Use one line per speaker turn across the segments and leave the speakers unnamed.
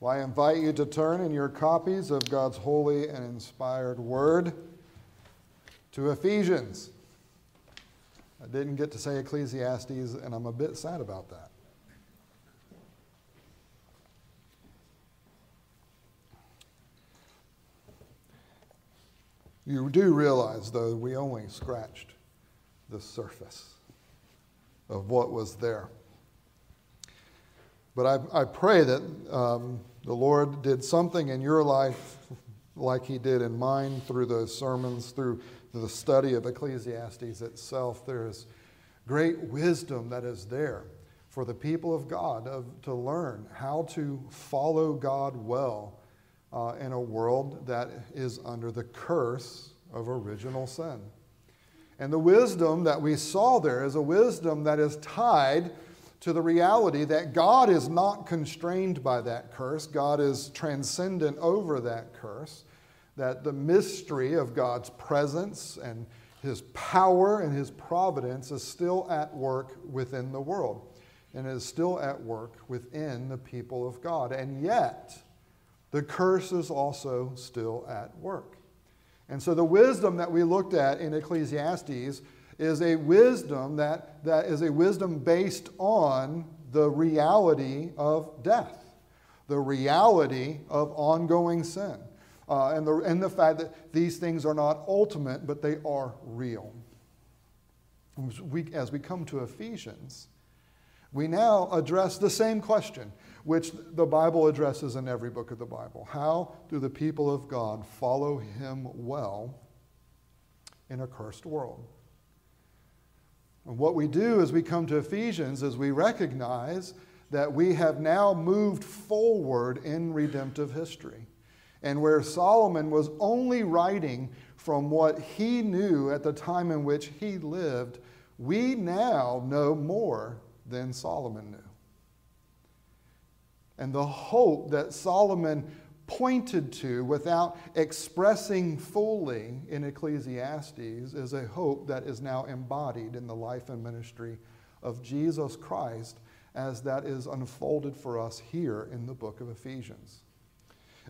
Well, I invite you to turn in your copies of God's holy and inspired word to Ephesians. I didn't get to say Ecclesiastes, and I'm a bit sad about that. You do realize, though, we only scratched the surface of what was there. But I, I pray that um, the Lord did something in your life like He did in mine through those sermons, through the study of Ecclesiastes itself. There is great wisdom that is there for the people of God of, to learn how to follow God well uh, in a world that is under the curse of original sin. And the wisdom that we saw there is a wisdom that is tied to the reality that God is not constrained by that curse. God is transcendent over that curse. That the mystery of God's presence and his power and his providence is still at work within the world and is still at work within the people of God. And yet, the curse is also still at work. And so, the wisdom that we looked at in Ecclesiastes is a wisdom that, that is a wisdom based on the reality of death, the reality of ongoing sin, uh, and, the, and the fact that these things are not ultimate, but they are real. We, as we come to Ephesians, we now address the same question, which the Bible addresses in every book of the Bible. How do the people of God follow Him well in a cursed world? And what we do as we come to Ephesians is we recognize that we have now moved forward in redemptive history. And where Solomon was only writing from what he knew at the time in which he lived, we now know more than Solomon knew. And the hope that Solomon pointed to without expressing fully in Ecclesiastes is a hope that is now embodied in the life and ministry of Jesus Christ as that is unfolded for us here in the book of Ephesians.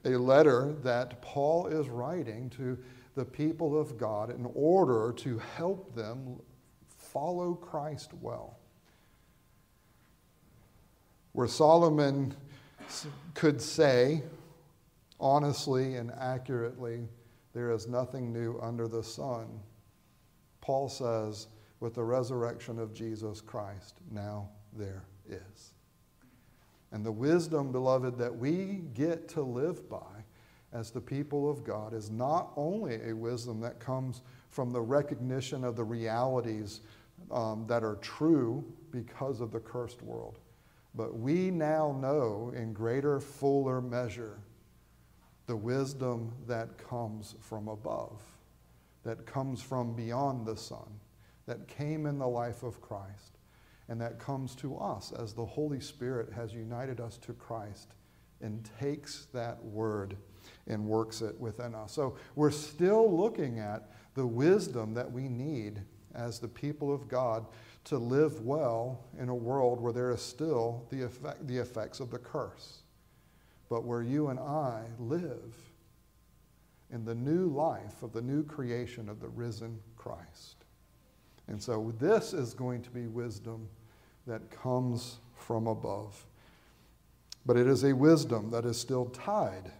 A letter that Paul is writing to the people of God in order to help them follow Christ well. Where Solomon could say, honestly and accurately, there is nothing new under the sun. Paul says, with the resurrection of Jesus Christ, now there is. And the wisdom, beloved, that we get to live by as the people of God is not only a wisdom that comes from the recognition of the realities um, that are true because of the cursed world, but we now know in greater, fuller measure the wisdom that comes from above, that comes from beyond the sun, that came in the life of Christ, and that comes to us as the Holy Spirit has united us to Christ and takes that word and works it within us. So we're still looking at the wisdom that we need as the people of God to live well in a world where there is still the, effect, the effects of the curse but where you and I live in the new life of the new creation of the risen Christ. And so this is going to be wisdom that comes from above. But it is a wisdom that is still tied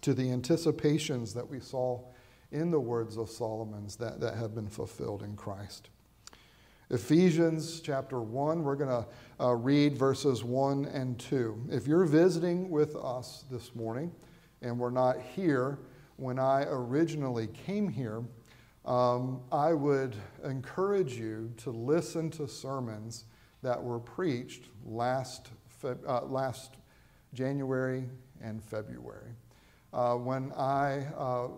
to the anticipations that we saw in the words of Solomon's that, that have been fulfilled in Christ. Ephesians chapter 1, we're going to uh, read verses 1 and 2. If you're visiting with us this morning and we're not here when I originally came here, um, I would encourage you to listen to sermons that were preached last, uh, last January and February. Uh, when I, uh,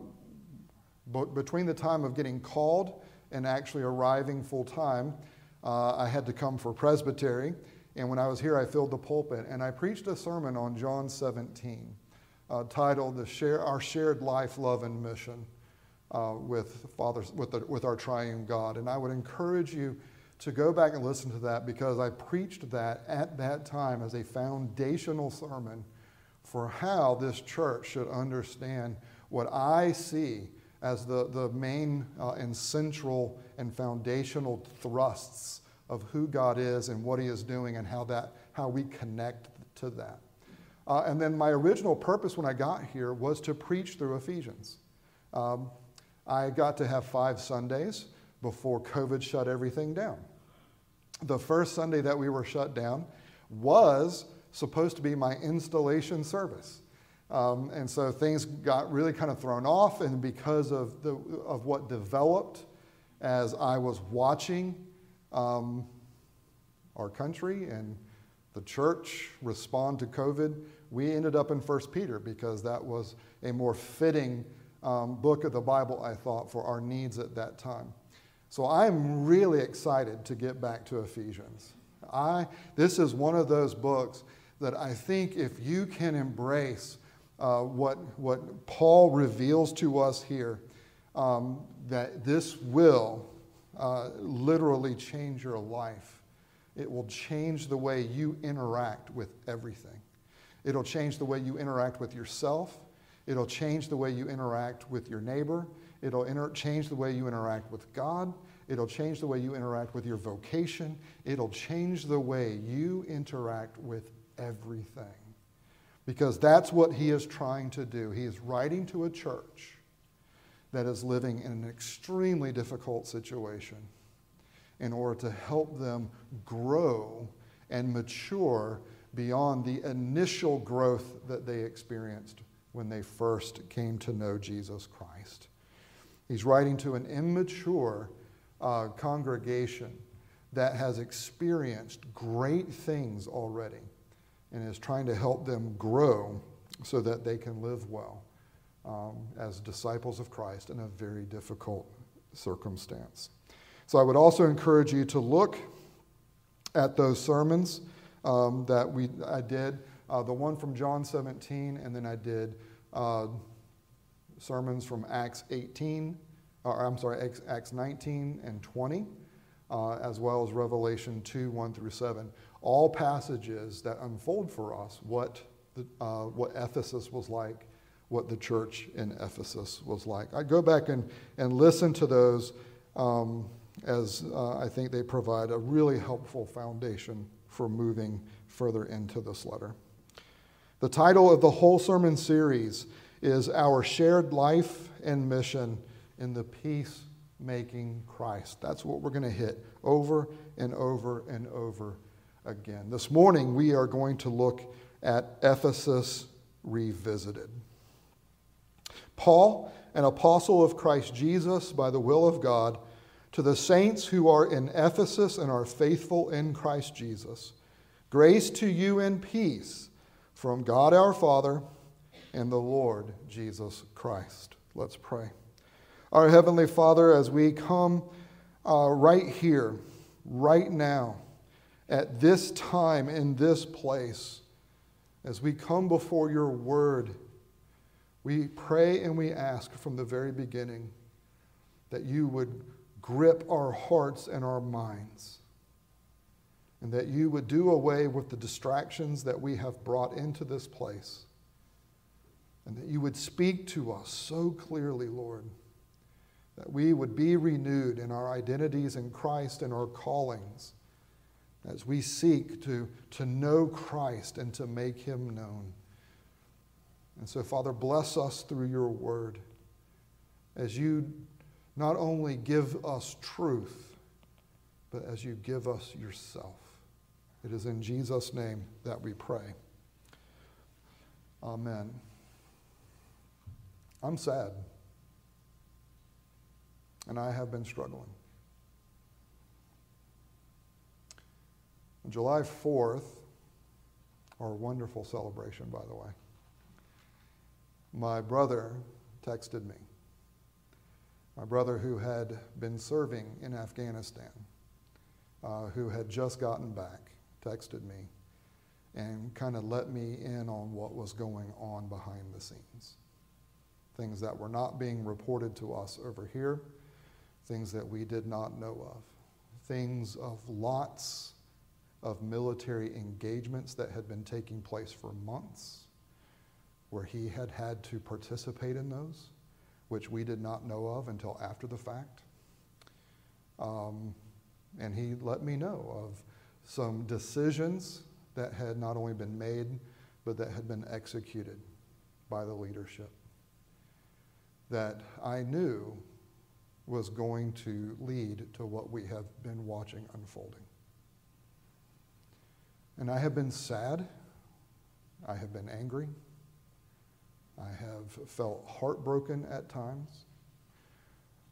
between the time of getting called and actually arriving full time, uh, I had to come for presbytery. And when I was here, I filled the pulpit and I preached a sermon on John 17 uh, titled the Share, Our Shared Life, Love, and Mission uh, with, Father's, with, the, with our triune God. And I would encourage you to go back and listen to that because I preached that at that time as a foundational sermon for how this church should understand what I see as the, the main uh, and central and foundational thrusts of who God is and what He is doing and how, that, how we connect to that. Uh, and then my original purpose when I got here was to preach through Ephesians. Um, I got to have five Sundays before COVID shut everything down. The first Sunday that we were shut down was supposed to be my installation service. Um, and so things got really kind of thrown off, and because of, the, of what developed as I was watching um, our country and the church respond to COVID, we ended up in 1 Peter because that was a more fitting um, book of the Bible, I thought, for our needs at that time. So I'm really excited to get back to Ephesians. I, this is one of those books that I think if you can embrace uh, what, what Paul reveals to us here, um, that this will uh, literally change your life. It will change the way you interact with everything. It'll change the way you interact with yourself. It'll change the way you interact with your neighbor. It'll inter- change the way you interact with God. It'll change the way you interact with your vocation. It'll change the way you interact with everything. Because that's what he is trying to do. He is writing to a church that is living in an extremely difficult situation in order to help them grow and mature beyond the initial growth that they experienced when they first came to know Jesus Christ. He's writing to an immature uh, congregation that has experienced great things already and is trying to help them grow so that they can live well um, as disciples of Christ in a very difficult circumstance. So I would also encourage you to look at those sermons um, that we, I did. Uh, the one from John 17, and then I did uh, sermons from Acts 18, or I'm sorry, Acts 19 and 20, uh, as well as Revelation 2, 1 through 7. All passages that unfold for us what, the, uh, what Ephesus was like, what the church in Ephesus was like. I go back and, and listen to those um, as uh, I think they provide a really helpful foundation for moving further into this letter. The title of the whole sermon series is Our Shared Life and Mission in the Peacemaking Christ. That's what we're going to hit over and over and over again. This morning, we are going to look at Ephesus Revisited. Paul, an apostle of Christ Jesus by the will of God, to the saints who are in Ephesus and are faithful in Christ Jesus, grace to you and peace from God our Father and the Lord Jesus Christ. Let's pray. Our Heavenly Father, as we come uh, right here, right now, at this time, in this place, as we come before your word, we pray and we ask from the very beginning that you would grip our hearts and our minds. And that you would do away with the distractions that we have brought into this place. And that you would speak to us so clearly, Lord, that we would be renewed in our identities in Christ and our callings as we seek to, to know Christ and to make him known. And so, Father, bless us through your word as you not only give us truth, but as you give us yourself. It is in Jesus' name that we pray. Amen. I'm sad, and I have been struggling. July 4th, our wonderful celebration, by the way, my brother texted me. My brother who had been serving in Afghanistan, uh, who had just gotten back, texted me and kind of let me in on what was going on behind the scenes. Things that were not being reported to us over here, things that we did not know of, things of lots of military engagements that had been taking place for months, where he had had to participate in those, which we did not know of until after the fact. Um, and he let me know of some decisions that had not only been made, but that had been executed by the leadership that I knew was going to lead to what we have been watching unfolding. And I have been sad. I have been angry. I have felt heartbroken at times.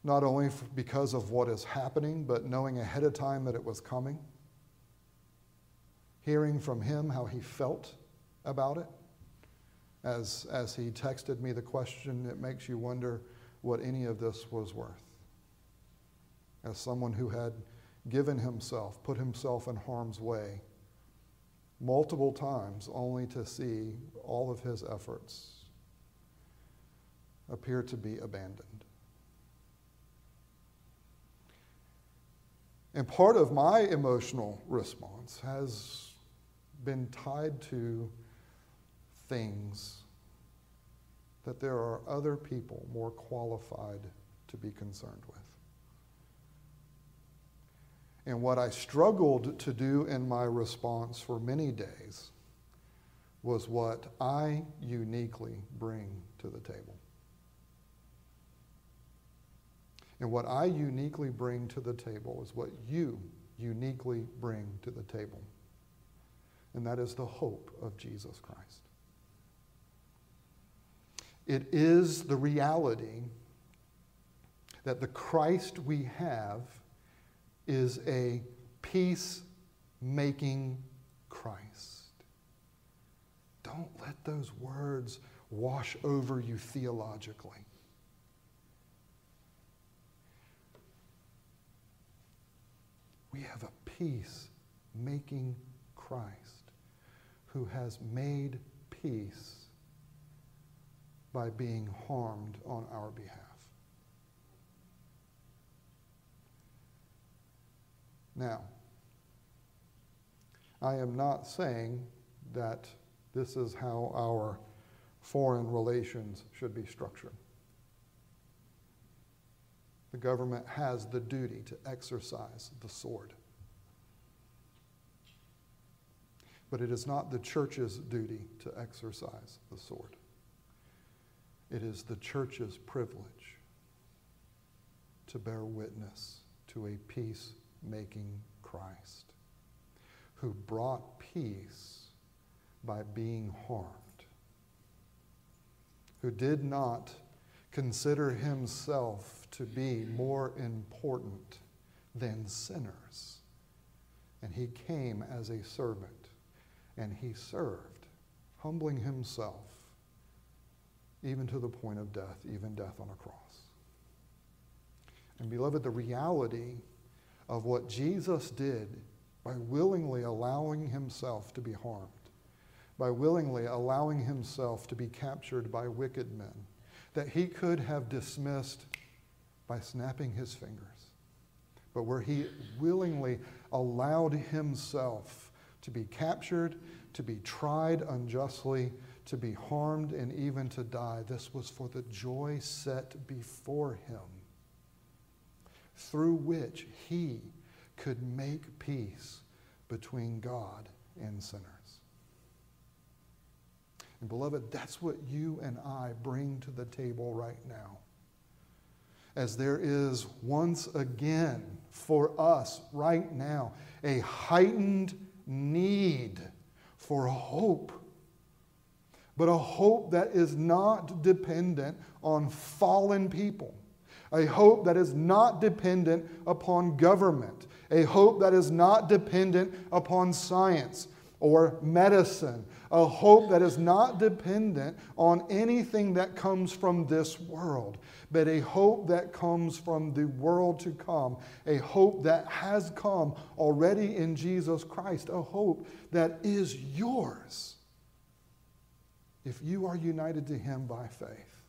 Not only because of what is happening, but knowing ahead of time that it was coming. Hearing from him how he felt about it. As, as he texted me the question, it makes you wonder what any of this was worth. As someone who had given himself, put himself in harm's way multiple times, only to see all of his efforts appear to be abandoned. And part of my emotional response has been tied to things that there are other people more qualified to be concerned with. And what I struggled to do in my response for many days was what I uniquely bring to the table. And what I uniquely bring to the table is what you uniquely bring to the table. And that is the hope of Jesus Christ. It is the reality that the Christ we have is a peace-making Christ. Don't let those words wash over you theologically. We have a peace making Christ who has made peace by being harmed on our behalf. Now, I am not saying that this is how our foreign relations should be structured. The government has the duty to exercise the sword. But it is not the church's duty to exercise the sword. It is the church's privilege to bear witness to a peace-making Christ who brought peace by being harmed, who did not consider himself to be more important than sinners. And he came as a servant and he served, humbling himself even to the point of death, even death on a cross. And beloved, the reality of what Jesus did by willingly allowing himself to be harmed, by willingly allowing himself to be captured by wicked men, that he could have dismissed by snapping his fingers, but where he willingly allowed himself to be captured, to be tried unjustly, to be harmed, and even to die. This was for the joy set before him, through which he could make peace between God and sinners. And beloved, that's what you and I bring to the table right now. As there is once again for us right now a heightened need for hope but a hope that is not dependent on fallen people, a hope that is not dependent upon government, a hope that is not dependent upon science or medicine, a hope that is not dependent on anything that comes from this world, but a hope that comes from the world to come, a hope that has come already in Jesus Christ, a hope that is yours if you are united to Him by faith.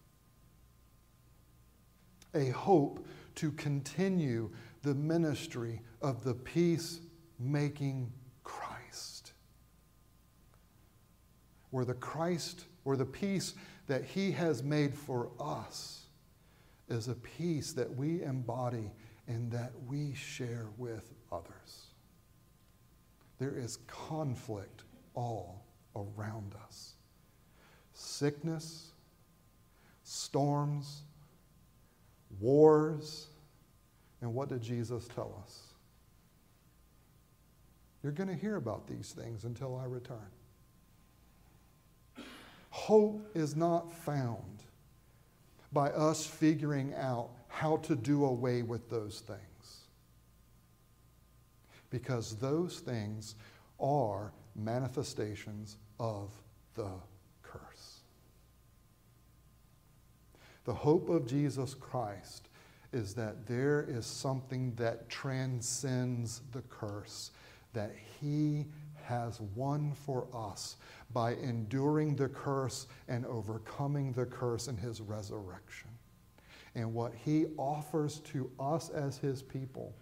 A hope to continue the ministry of the peace-making Christ. Where the Christ or the peace that He has made for us, is a peace that we embody and that we share with others. There is conflict all around us sickness, storms, wars. And what did Jesus tell us? You're going to hear about these things until I return. Hope is not found by us figuring out how to do away with those things. Because those things are manifestations of the curse. The hope of Jesus Christ is that there is something that transcends the curse, that He has won for us by enduring the curse and overcoming the curse in His resurrection. And what He offers to us as His people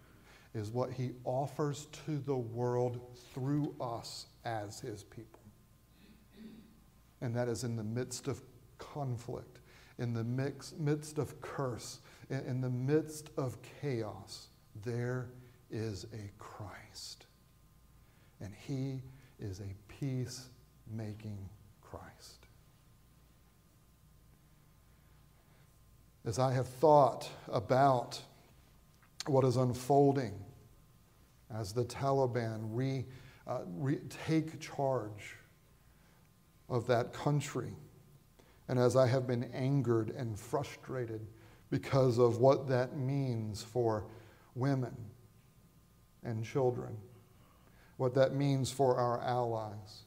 is what He offers to the world through us as His people. And that is in the midst of conflict, in the mix, midst of curse, in, in the midst of chaos, there is a Christ. And He is a peace making Christ. As I have thought about what is unfolding as the Taliban re, uh, re, take charge of that country, and as I have been angered and frustrated because of what that means for women and children, what that means for our allies,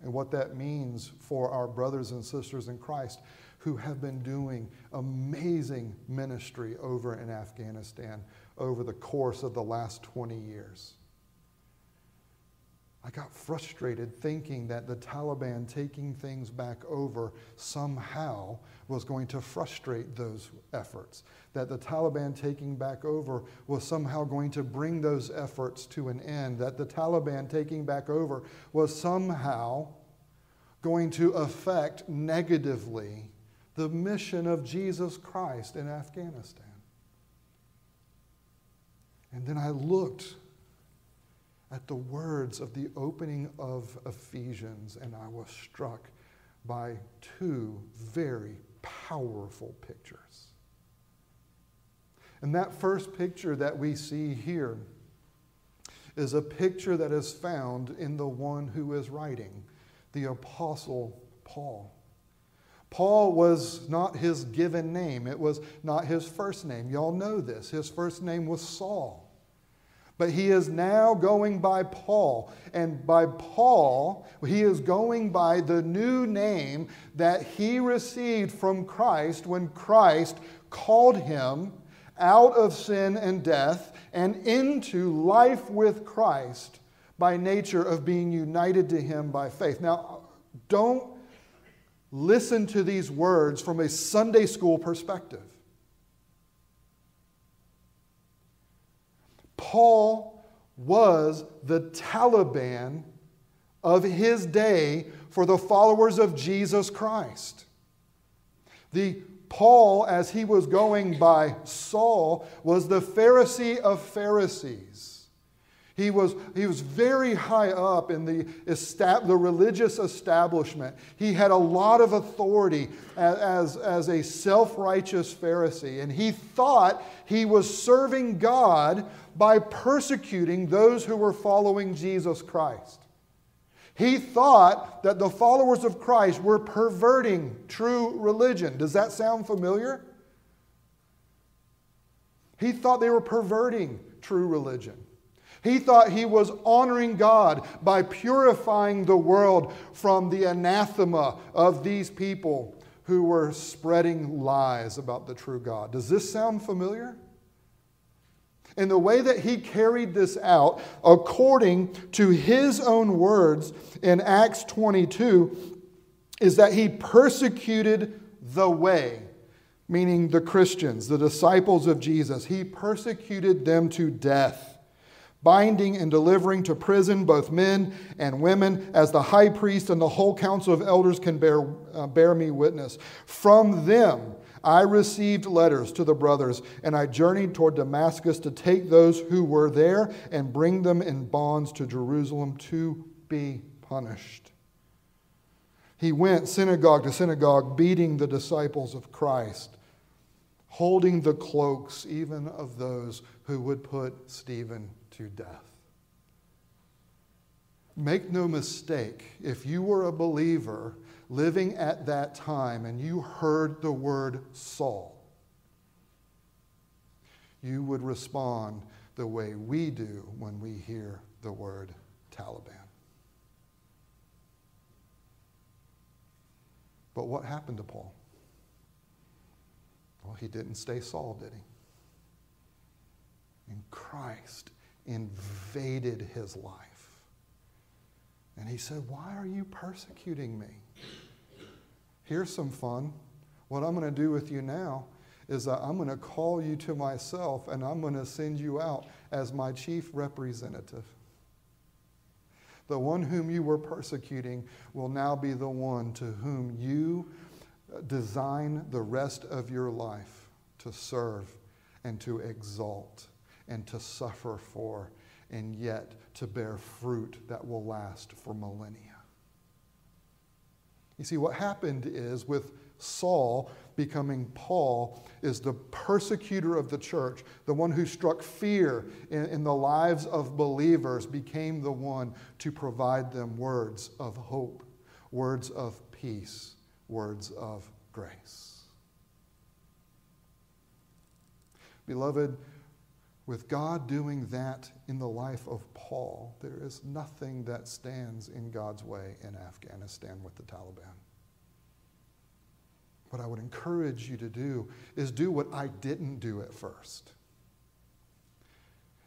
and what that means for our brothers and sisters in Christ who have been doing amazing ministry over in Afghanistan over the course of the last 20 years. I got frustrated thinking that the Taliban taking things back over somehow was going to frustrate those efforts. That the Taliban taking back over was somehow going to bring those efforts to an end. That the Taliban taking back over was somehow going to affect negatively the mission of Jesus Christ in Afghanistan. And then I looked at the words of the opening of Ephesians, and I was struck by two very powerful pictures. And that first picture that we see here is a picture that is found in the one who is writing, the Apostle Paul. Paul was not his given name, it was not his first name. Y'all know this. His first name was Saul. But he is now going by Paul. And by Paul, he is going by the new name that he received from Christ when Christ called him out of sin and death and into life with Christ by nature of being united to him by faith. Now, don't listen to these words from a Sunday school perspective. Paul was the Taliban of his day for the followers of Jesus Christ. The Paul, as he was going by Saul, was the Pharisee of Pharisees. He was, he was very high up in the, the religious establishment. He had a lot of authority as, as, as a self righteous Pharisee, and he thought he was serving God by persecuting those who were following Jesus Christ. He thought that the followers of Christ were perverting true religion. Does that sound familiar? He thought they were perverting true religion. He thought he was honoring God by purifying the world from the anathema of these people who were spreading lies about the true God. Does this sound familiar? And the way that he carried this out, according to his own words in Acts 22, is that he persecuted the way, meaning the Christians, the disciples of Jesus. He persecuted them to death binding and delivering to prison both men and women, as the high priest and the whole council of elders can bear, uh, bear me witness. From them I received letters to the brothers, and I journeyed toward Damascus to take those who were there and bring them in bonds to Jerusalem to be punished. He went synagogue to synagogue, beating the disciples of Christ, holding the cloaks even of those who would put Stephen to death. Make no mistake, if you were a believer living at that time and you heard the word Saul, you would respond the way we do when we hear the word Taliban. But what happened to Paul? Well, he didn't stay Saul, did he? In Christ invaded his life. And he said, Why are you persecuting me? Here's some fun. What I'm going to do with you now is that I'm going to call you to myself and I'm going to send you out as my chief representative. The one whom you were persecuting will now be the one to whom you uh, design the rest of your life to serve and to exalt and to suffer for, and yet to bear fruit that will last for millennia. You see, what happened is with Saul becoming Paul is the persecutor of the church, the one who struck fear in, in, the lives of believers, became the one to provide them words of hope, words of peace, words of grace. Beloved, with God doing that in the life of Paul, there is nothing that stands in God's way in Afghanistan with the Taliban. What I would encourage you to do is do what I didn't do at first.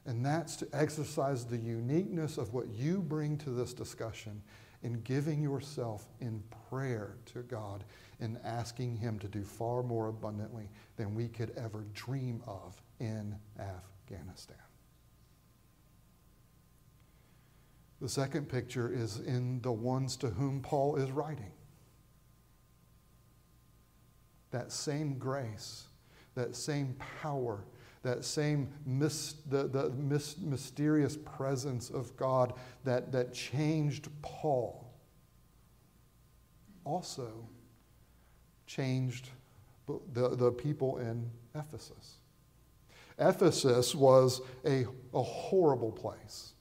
And that's to exercise the uniqueness of what you bring to this discussion in giving yourself in prayer to God and asking Him to do far more abundantly than we could ever dream of in Afghanistan. Afghanistan. The second picture is in the ones to whom Paul is writing. That same grace, that same power, that same mis- the, the mis- mysterious presence of God that, that changed Paul also changed the, the people in Ephesus. Ephesus was a, a horrible place.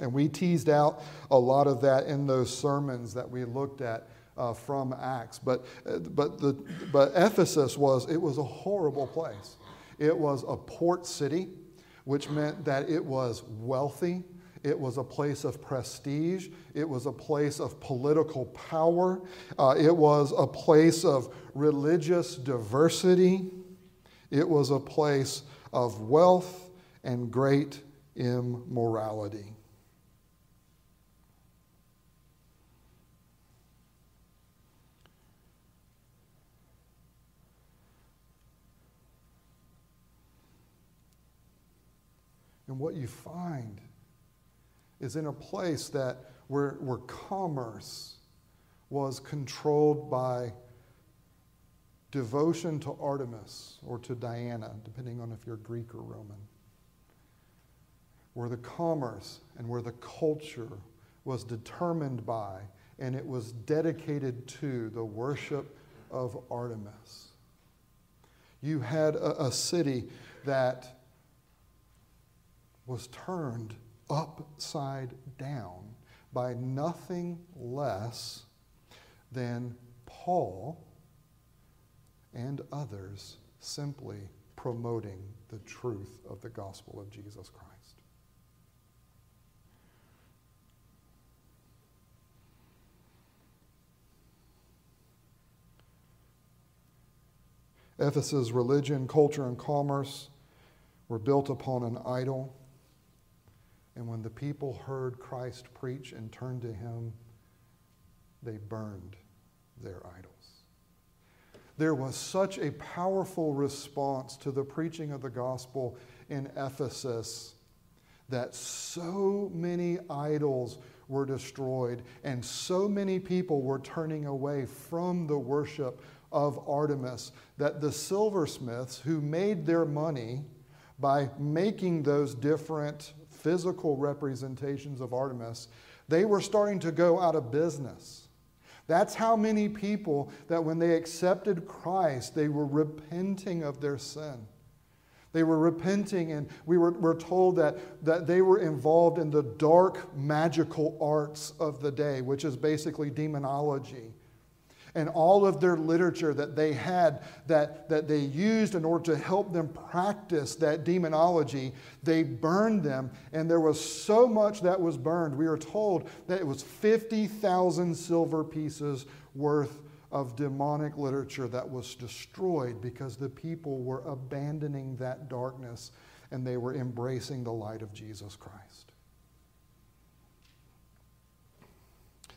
And we teased out a lot of that in those sermons that we looked at uh, from Acts. But, but, the, but Ephesus was, it was a horrible place. It was a port city, which meant that it was wealthy. It was a place of prestige. It was a place of political power. Uh, it was a place of religious diversity. It was a place of wealth and great immorality. And what you find is in a place that where, where commerce was controlled by devotion to Artemis or to Diana, depending on if you're Greek or Roman, where the commerce and where the culture was determined by and it was dedicated to the worship of Artemis. You had a, a city that was turned upside down by nothing less than Paul and others simply promoting the truth of the gospel of Jesus Christ. Ephesus' religion, culture, and commerce were built upon an idol. And when the people heard Christ preach and turned to him, they burned their idol there was such a powerful response to the preaching of the gospel in Ephesus that so many idols were destroyed and so many people were turning away from the worship of Artemis that the silversmiths who made their money by making those different physical representations of Artemis, they were starting to go out of business. That's how many people that when they accepted Christ, they were repenting of their sin. They were repenting, and we were, were told that, that they were involved in the dark magical arts of the day, which is basically demonology and all of their literature that they had that, that they used in order to help them practice that demonology, they burned them. And there was so much that was burned. We are told that it was 50,000 silver pieces worth of demonic literature that was destroyed because the people were abandoning that darkness and they were embracing the light of Jesus Christ.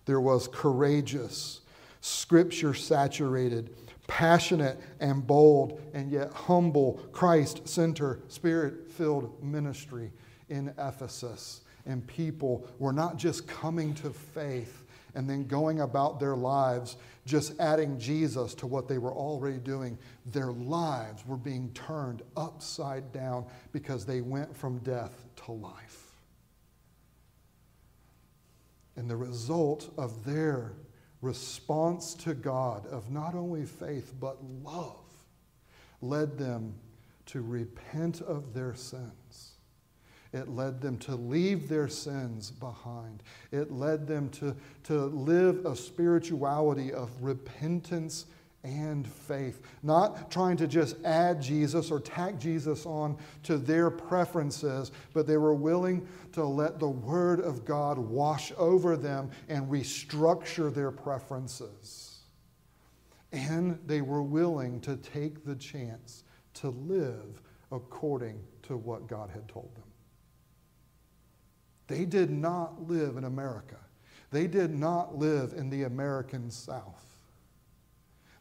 There was courageous scripture saturated, passionate and bold, and yet humble, Christ centered, spirit filled ministry in Ephesus. And people were not just coming to faith and then going about their lives, just adding Jesus to what they were already doing. Their lives were being turned upside down because they went from death to life. And the result of their response to God of not only faith but love led them to repent of their sins. It led them to leave their sins behind. It led them to, to live a spirituality of repentance and faith. Not trying to just add Jesus or tack Jesus on to their preferences, but they were willing to let the Word of God wash over them and restructure their preferences. And they were willing to take the chance to live according to what God had told them. They did not live in America. They did not live in the American South.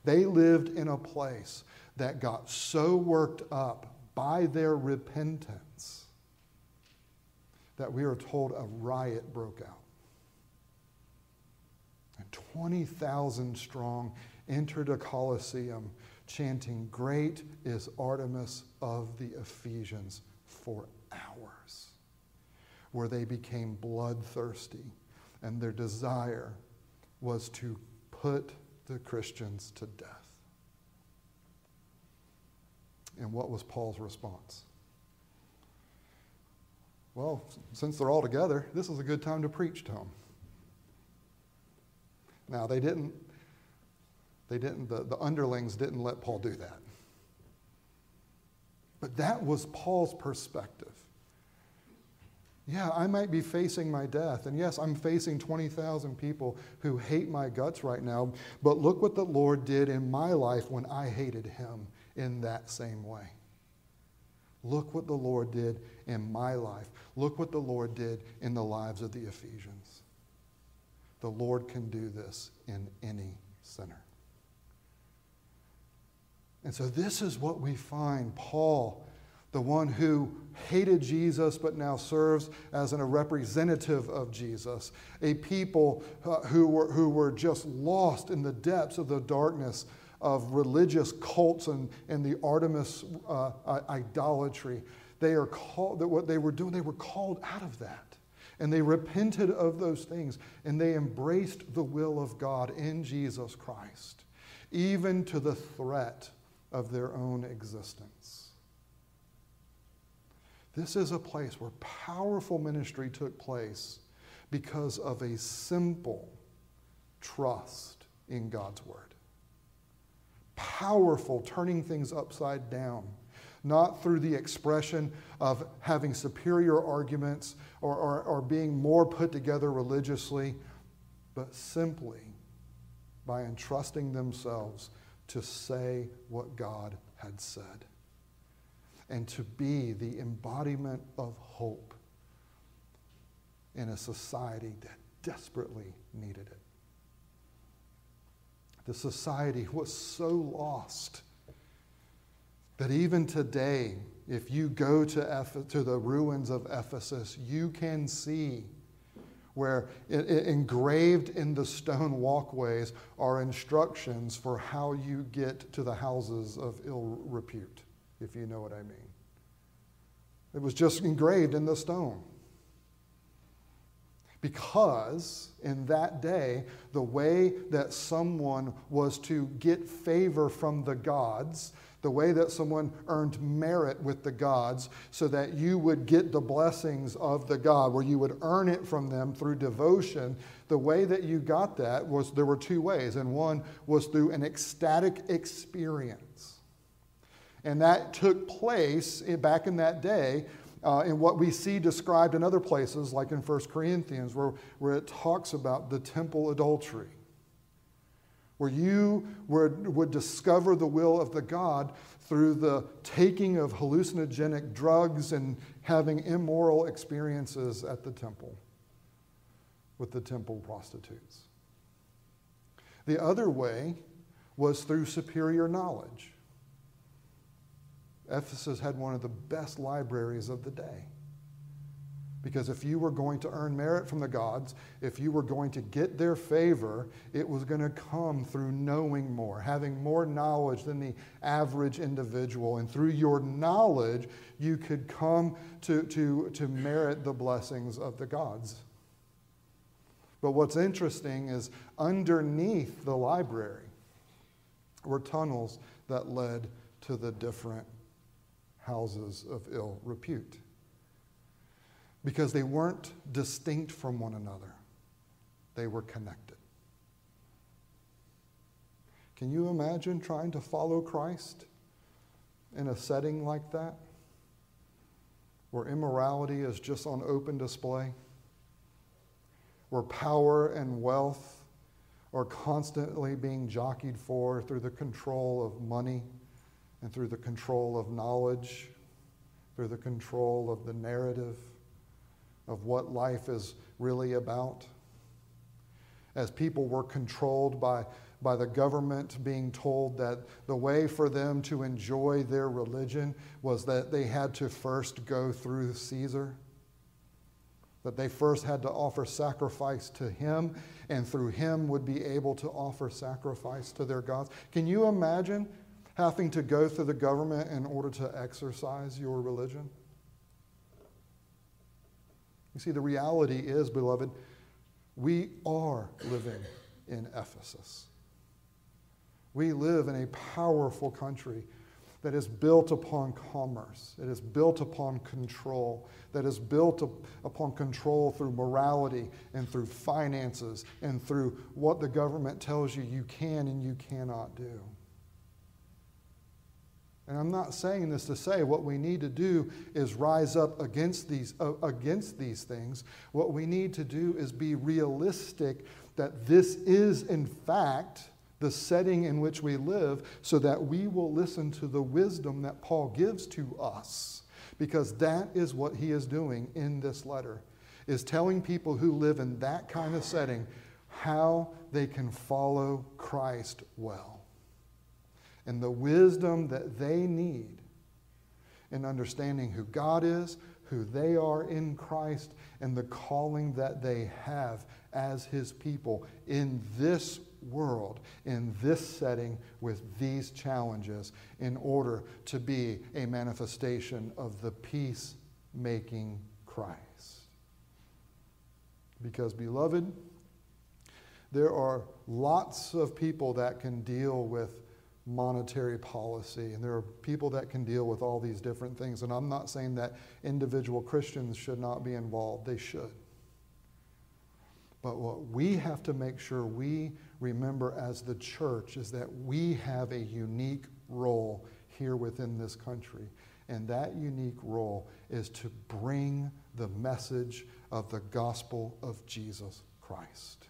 They lived in a place that got so worked up by their repentance that we are told a riot broke out. And 20,000 strong entered a Colosseum chanting, Great is Artemis of the Ephesians for hours, where they became bloodthirsty, and their desire was to put the Christians to death. And what was Paul's response? Well, since they're all together, this is a good time to preach to them. Now, they didn't, they didn't, the, the underlings didn't let Paul do that. But that was Paul's perspective. Yeah, I might be facing my death. And yes, I'm facing 20,000 people who hate my guts right now. But look what the Lord did in my life when I hated him in that same way. Look what the Lord did in my life. Look what the Lord did in the lives of the Ephesians. The Lord can do this in any sinner. And so, this is what we find Paul the one who hated Jesus but now serves as a representative of Jesus, a people uh, who, were, who were just lost in the depths of the darkness of religious cults and, and the Artemis uh, idolatry. They are called, that what they were doing, they were called out of that. And they repented of those things and they embraced the will of God in Jesus Christ, even to the threat of their own existence. This is a place where powerful ministry took place because of a simple trust in God's word. Powerful turning things upside down, not through the expression of having superior arguments or, or, or being more put together religiously, but simply by entrusting themselves to say what God had said and to be the embodiment of hope in a society that desperately needed it. The society was so lost that even today, if you go to, Eph- to the ruins of Ephesus, you can see where it, it, engraved in the stone walkways are instructions for how you get to the houses of ill repute, if you know what I mean. It was just engraved in the stone. Because in that day, the way that someone was to get favor from the gods, the way that someone earned merit with the gods, so that you would get the blessings of the God, where you would earn it from them through devotion, the way that you got that was there were two ways. And one was through an ecstatic experience. And that took place back in that day uh, in what we see described in other places, like in 1 Corinthians, where, where it talks about the temple adultery, where you would, would discover the will of the God through the taking of hallucinogenic drugs and having immoral experiences at the temple with the temple prostitutes. The other way was through superior knowledge. Ephesus had one of the best libraries of the day. Because if you were going to earn merit from the gods, if you were going to get their favor, it was going to come through knowing more, having more knowledge than the average individual. And through your knowledge, you could come to, to, to merit the blessings of the gods. But what's interesting is underneath the library were tunnels that led to the different houses of ill repute because they weren't distinct from one another, they were connected. Can you imagine trying to follow Christ in a setting like that? Where immorality is just on open display? Where power and wealth are constantly being jockeyed for through the control of money? And through the control of knowledge, through the control of the narrative of what life is really about. As people were controlled by, by the government being told that the way for them to enjoy their religion was that they had to first go through Caesar, that they first had to offer sacrifice to him, and through him would be able to offer sacrifice to their gods. Can you imagine having to go through the government in order to exercise your religion? You see, the reality is, beloved, we are living in Ephesus. We live in a powerful country that is built upon commerce, it is built upon control, that is built up upon control through morality and through finances and through what the government tells you you can and you cannot do. And I'm not saying this to say what we need to do is rise up against these, uh, against these things. What we need to do is be realistic that this is, in fact, the setting in which we live so that we will listen to the wisdom that Paul gives to us. Because that is what he is doing in this letter, is telling people who live in that kind of setting how they can follow Christ well and the wisdom that they need in understanding who God is, who they are in Christ, and the calling that they have as His people in this world, in this setting, with these challenges, in order to be a manifestation of the peace-making Christ. Because, beloved, there are lots of people that can deal with monetary policy. And there are people that can deal with all these different things. And I'm not saying that individual Christians should not be involved, they should. But what we have to make sure we remember as the church is that we have a unique role here within this country. And that unique role is to bring the message of the gospel of Jesus Christ.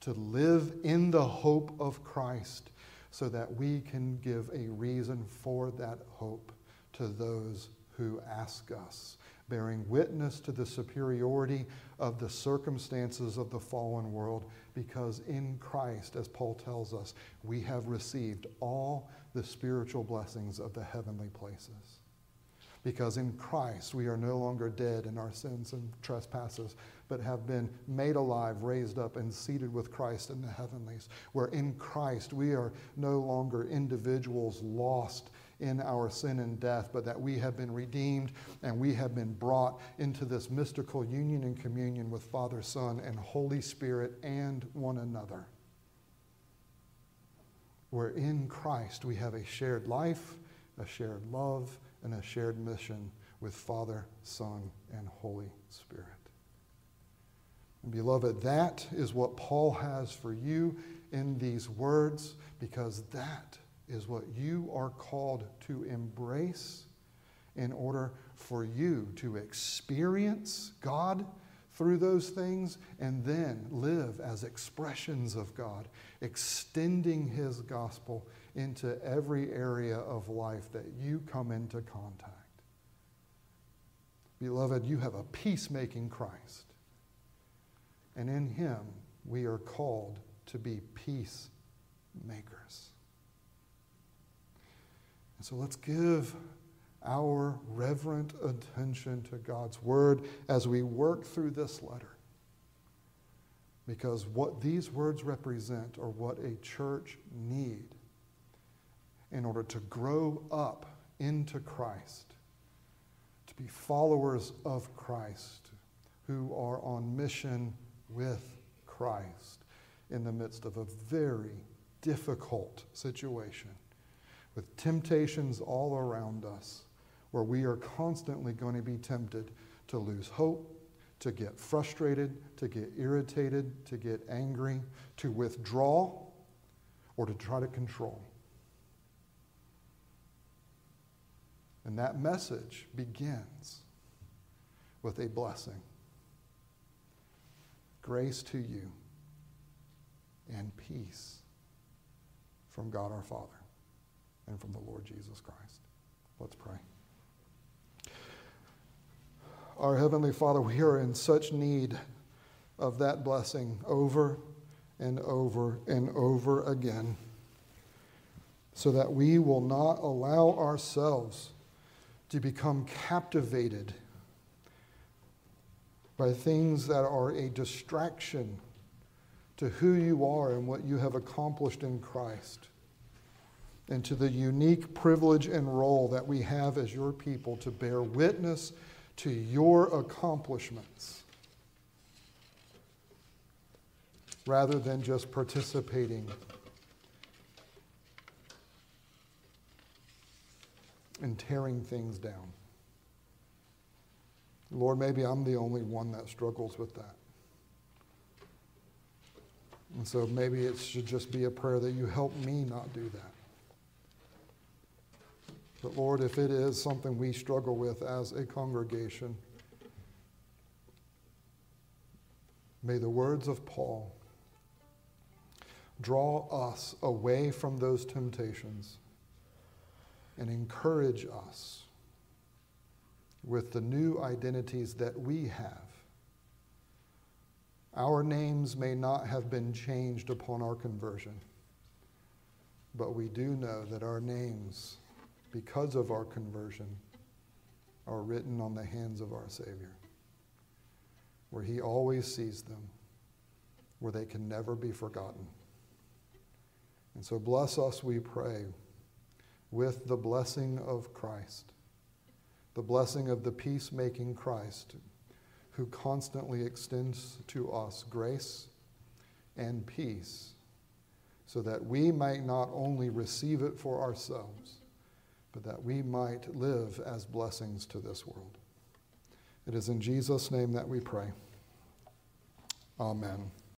To live in the hope of Christ so that we can give a reason for that hope to those who ask us, bearing witness to the superiority of the circumstances of the fallen world, because in Christ, as Paul tells us, we have received all the spiritual blessings of the heavenly places. Because in Christ we are no longer dead in our sins and trespasses, but have been made alive, raised up, and seated with Christ in the heavenlies. Where in Christ we are no longer individuals lost in our sin and death, but that we have been redeemed and we have been brought into this mystical union and communion with Father, Son, and Holy Spirit and one another. Where in Christ we have a shared life, a shared love, and a shared mission with Father, Son, and Holy Spirit. And beloved, that is what Paul has for you in these words, because that is what you are called to embrace in order for you to experience God through those things and then live as expressions of God, extending His gospel into every area of life that you come into contact. Beloved, you have a peacemaking Christ. And in Him, we are called to be peacemakers. And so let's give our reverent attention to God's Word as we work through this letter. Because what these words represent are what a church need in order to grow up into Christ, to be followers of Christ who are on mission with Christ in the midst of a very difficult situation with temptations all around us where we are constantly going to be tempted to lose hope, to get frustrated, to get irritated, to get angry, to withdraw, or to try to control. And that message begins with a blessing grace to you and peace from God our Father and from the Lord Jesus Christ. Let's pray. Our Heavenly Father, we are in such need of that blessing over and over and over again so that we will not allow ourselves to become captivated by things that are a distraction to who you are and what you have accomplished in Christ, and to the unique privilege and role that we have as your people to bear witness to your accomplishments rather than just participating and tearing things down. Lord, maybe I'm the only one that struggles with that. And so maybe it should just be a prayer that you help me not do that. But Lord, if it is something we struggle with as a congregation, may the words of Paul draw us away from those temptations and encourage us with the new identities that we have. Our names may not have been changed upon our conversion, but we do know that our names, because of our conversion, are written on the hands of our Savior, where He always sees them, where they can never be forgotten. And so bless us, we pray with the blessing of Christ, the blessing of the peacemaking Christ, who constantly extends to us grace and peace, so that we might not only receive it for ourselves, but that we might live as blessings to this world. It is in Jesus' name that we pray. Amen.